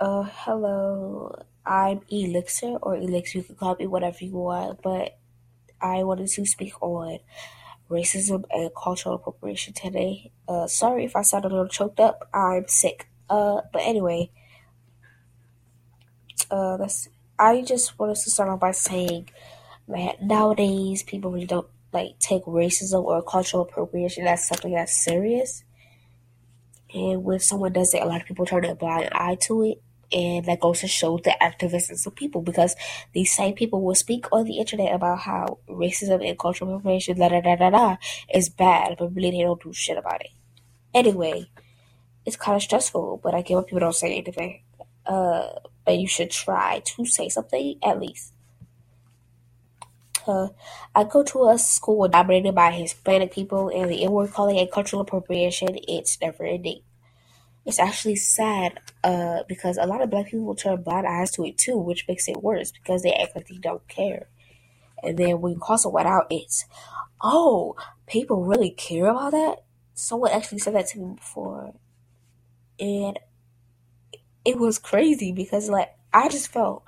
Uh, hello. I'm Elixir or Elixir. You can call me whatever you want, but I wanted to speak on racism and cultural appropriation today. Uh, sorry if I sound a little choked up. I'm sick. Uh, but anyway, uh, that's. I just wanted to start off by saying that nowadays people really don't like take racism or cultural appropriation as something that's serious. And when someone does it, a lot of people turn a blind eye to it. And that goes to show the activists of people because these same people will speak on the internet about how racism and cultural appropriation da da da da da is bad, but really they don't do shit about it. Anyway, it's kind of stressful, but I get why people don't say anything. Uh, but you should try to say something at least. Uh, I go to a school dominated by Hispanic people, and the N word calling and cultural appropriation, it's never ending. It's actually sad uh, because a lot of black people turn blind eyes to it too, which makes it worse because they act like they don't care. And then when you call someone out, it's, oh, people really care about that? Someone actually said that to me before. And it was crazy because, like, I just felt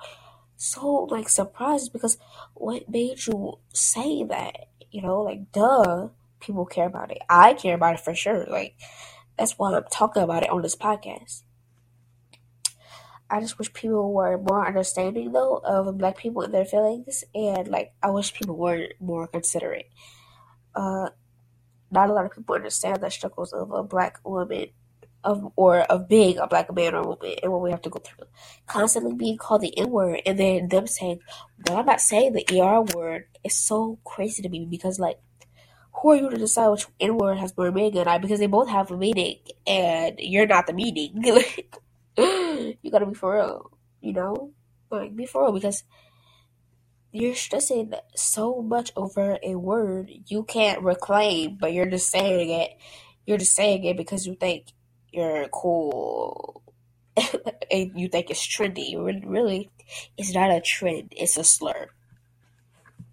so, like, surprised because what made you say that? You know, like, duh, people care about it. I care about it for sure. Like, that's why I'm talking about it on this podcast. I just wish people were more understanding though of black people and their feelings, and like I wish people were more considerate. Uh, not a lot of people understand the struggles of a black woman, of or of being a black man or woman, and what we have to go through. Constantly being called the N word, and then them saying, "Well, I'm not saying the ER word." It's so crazy to me because like who are you to decide which N word has more meaning than I? Because they both have a meaning, and you're not the meaning. you gotta be for real, you know? Like, be for real, because you're stressing so much over a word you can't reclaim, but you're just saying it. You're just saying it because you think you're cool and you think it's trendy. Really, it's not a trend, it's a slur.